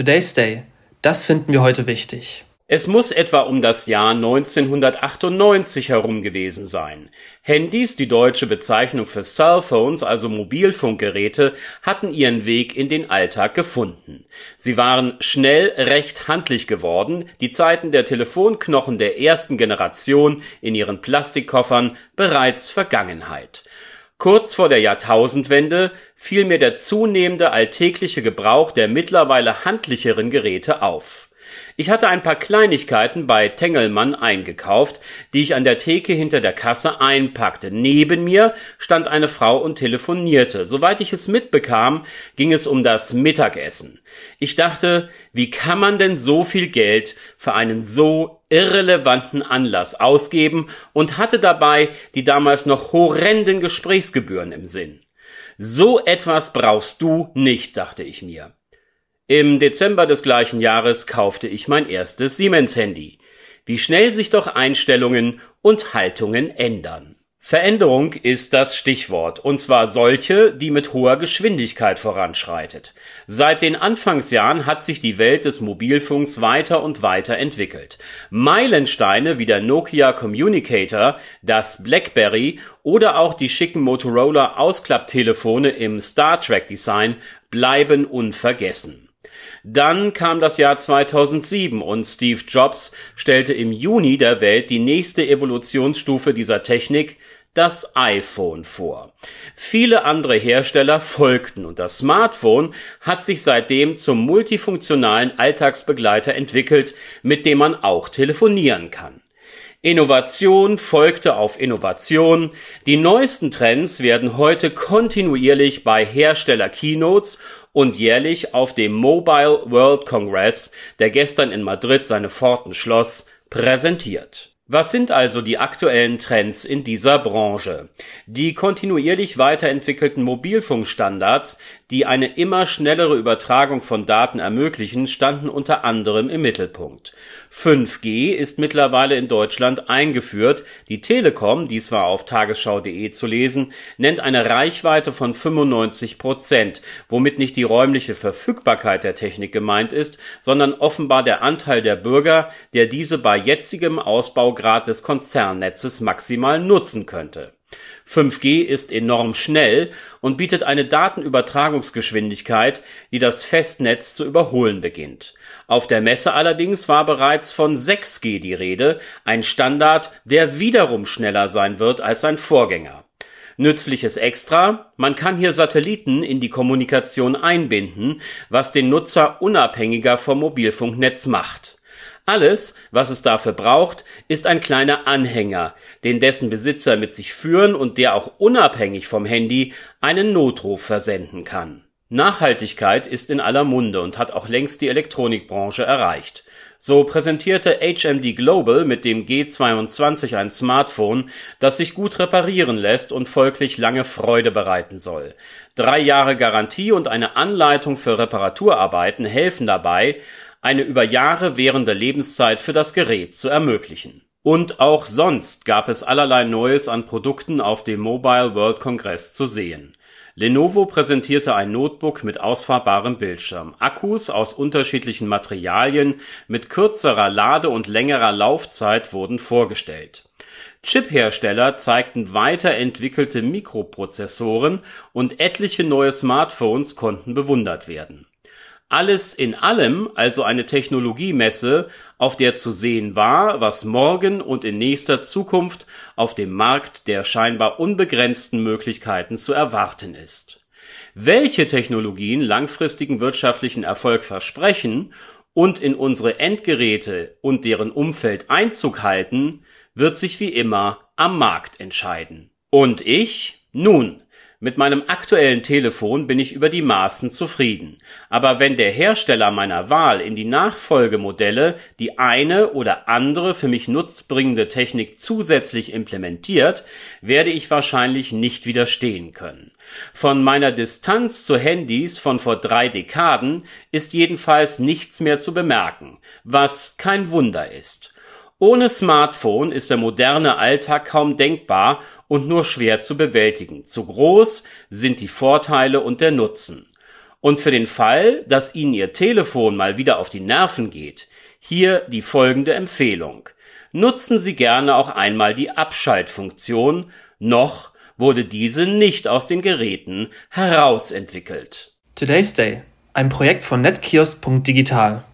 Today's Day. Das finden wir heute wichtig. Es muss etwa um das Jahr 1998 herum gewesen sein. Handys, die deutsche Bezeichnung für Cellphones, also Mobilfunkgeräte, hatten ihren Weg in den Alltag gefunden. Sie waren schnell recht handlich geworden, die Zeiten der Telefonknochen der ersten Generation in ihren Plastikkoffern bereits Vergangenheit. Kurz vor der Jahrtausendwende fiel mir der zunehmende alltägliche Gebrauch der mittlerweile handlicheren Geräte auf ich hatte ein paar Kleinigkeiten bei Tengelmann eingekauft, die ich an der Theke hinter der Kasse einpackte. Neben mir stand eine Frau und telefonierte. Soweit ich es mitbekam, ging es um das Mittagessen. Ich dachte, wie kann man denn so viel Geld für einen so irrelevanten Anlass ausgeben und hatte dabei die damals noch horrenden Gesprächsgebühren im Sinn. So etwas brauchst du nicht, dachte ich mir. Im Dezember des gleichen Jahres kaufte ich mein erstes Siemens-Handy. Wie schnell sich doch Einstellungen und Haltungen ändern. Veränderung ist das Stichwort, und zwar solche, die mit hoher Geschwindigkeit voranschreitet. Seit den Anfangsjahren hat sich die Welt des Mobilfunks weiter und weiter entwickelt. Meilensteine wie der Nokia Communicator, das BlackBerry oder auch die schicken Motorola Ausklapptelefone im Star Trek Design bleiben unvergessen. Dann kam das Jahr 2007 und Steve Jobs stellte im Juni der Welt die nächste Evolutionsstufe dieser Technik, das iPhone vor. Viele andere Hersteller folgten und das Smartphone hat sich seitdem zum multifunktionalen Alltagsbegleiter entwickelt, mit dem man auch telefonieren kann. Innovation folgte auf Innovation. Die neuesten Trends werden heute kontinuierlich bei Hersteller-Keynotes und jährlich auf dem Mobile World Congress, der gestern in Madrid seine Pforten schloss, präsentiert was sind also die aktuellen Trends in dieser Branche? Die kontinuierlich weiterentwickelten Mobilfunkstandards, die eine immer schnellere Übertragung von Daten ermöglichen, standen unter anderem im Mittelpunkt. 5G ist mittlerweile in Deutschland eingeführt. Die Telekom, dies war auf tagesschau.de zu lesen, nennt eine Reichweite von 95 Prozent, womit nicht die räumliche Verfügbarkeit der Technik gemeint ist, sondern offenbar der Anteil der Bürger, der diese bei jetzigem Ausbau Grad des Konzernnetzes maximal nutzen könnte. 5G ist enorm schnell und bietet eine Datenübertragungsgeschwindigkeit, die das Festnetz zu überholen beginnt. Auf der Messe allerdings war bereits von 6G die Rede, ein Standard, der wiederum schneller sein wird als sein Vorgänger. Nützliches Extra, man kann hier Satelliten in die Kommunikation einbinden, was den Nutzer unabhängiger vom Mobilfunknetz macht alles, was es dafür braucht, ist ein kleiner Anhänger, den dessen Besitzer mit sich führen und der auch unabhängig vom Handy einen Notruf versenden kann. Nachhaltigkeit ist in aller Munde und hat auch längst die Elektronikbranche erreicht. So präsentierte HMD Global mit dem G22 ein Smartphone, das sich gut reparieren lässt und folglich lange Freude bereiten soll. Drei Jahre Garantie und eine Anleitung für Reparaturarbeiten helfen dabei, eine über Jahre währende Lebenszeit für das Gerät zu ermöglichen. Und auch sonst gab es allerlei Neues an Produkten auf dem Mobile World Congress zu sehen. Lenovo präsentierte ein Notebook mit ausfahrbarem Bildschirm. Akkus aus unterschiedlichen Materialien mit kürzerer Lade- und längerer Laufzeit wurden vorgestellt. Chiphersteller zeigten weiterentwickelte Mikroprozessoren und etliche neue Smartphones konnten bewundert werden alles in allem also eine Technologiemesse, auf der zu sehen war, was morgen und in nächster Zukunft auf dem Markt der scheinbar unbegrenzten Möglichkeiten zu erwarten ist. Welche Technologien langfristigen wirtschaftlichen Erfolg versprechen und in unsere Endgeräte und deren Umfeld Einzug halten, wird sich wie immer am Markt entscheiden. Und ich? Nun, mit meinem aktuellen Telefon bin ich über die Maßen zufrieden, aber wenn der Hersteller meiner Wahl in die Nachfolgemodelle die eine oder andere für mich nutzbringende Technik zusätzlich implementiert, werde ich wahrscheinlich nicht widerstehen können. Von meiner Distanz zu Handys von vor drei Dekaden ist jedenfalls nichts mehr zu bemerken, was kein Wunder ist. Ohne Smartphone ist der moderne Alltag kaum denkbar und nur schwer zu bewältigen. Zu groß sind die Vorteile und der Nutzen. Und für den Fall, dass Ihnen Ihr Telefon mal wieder auf die Nerven geht, hier die folgende Empfehlung. Nutzen Sie gerne auch einmal die Abschaltfunktion, noch wurde diese nicht aus den Geräten herausentwickelt. Today's Day, ein Projekt von netkiosk.digital.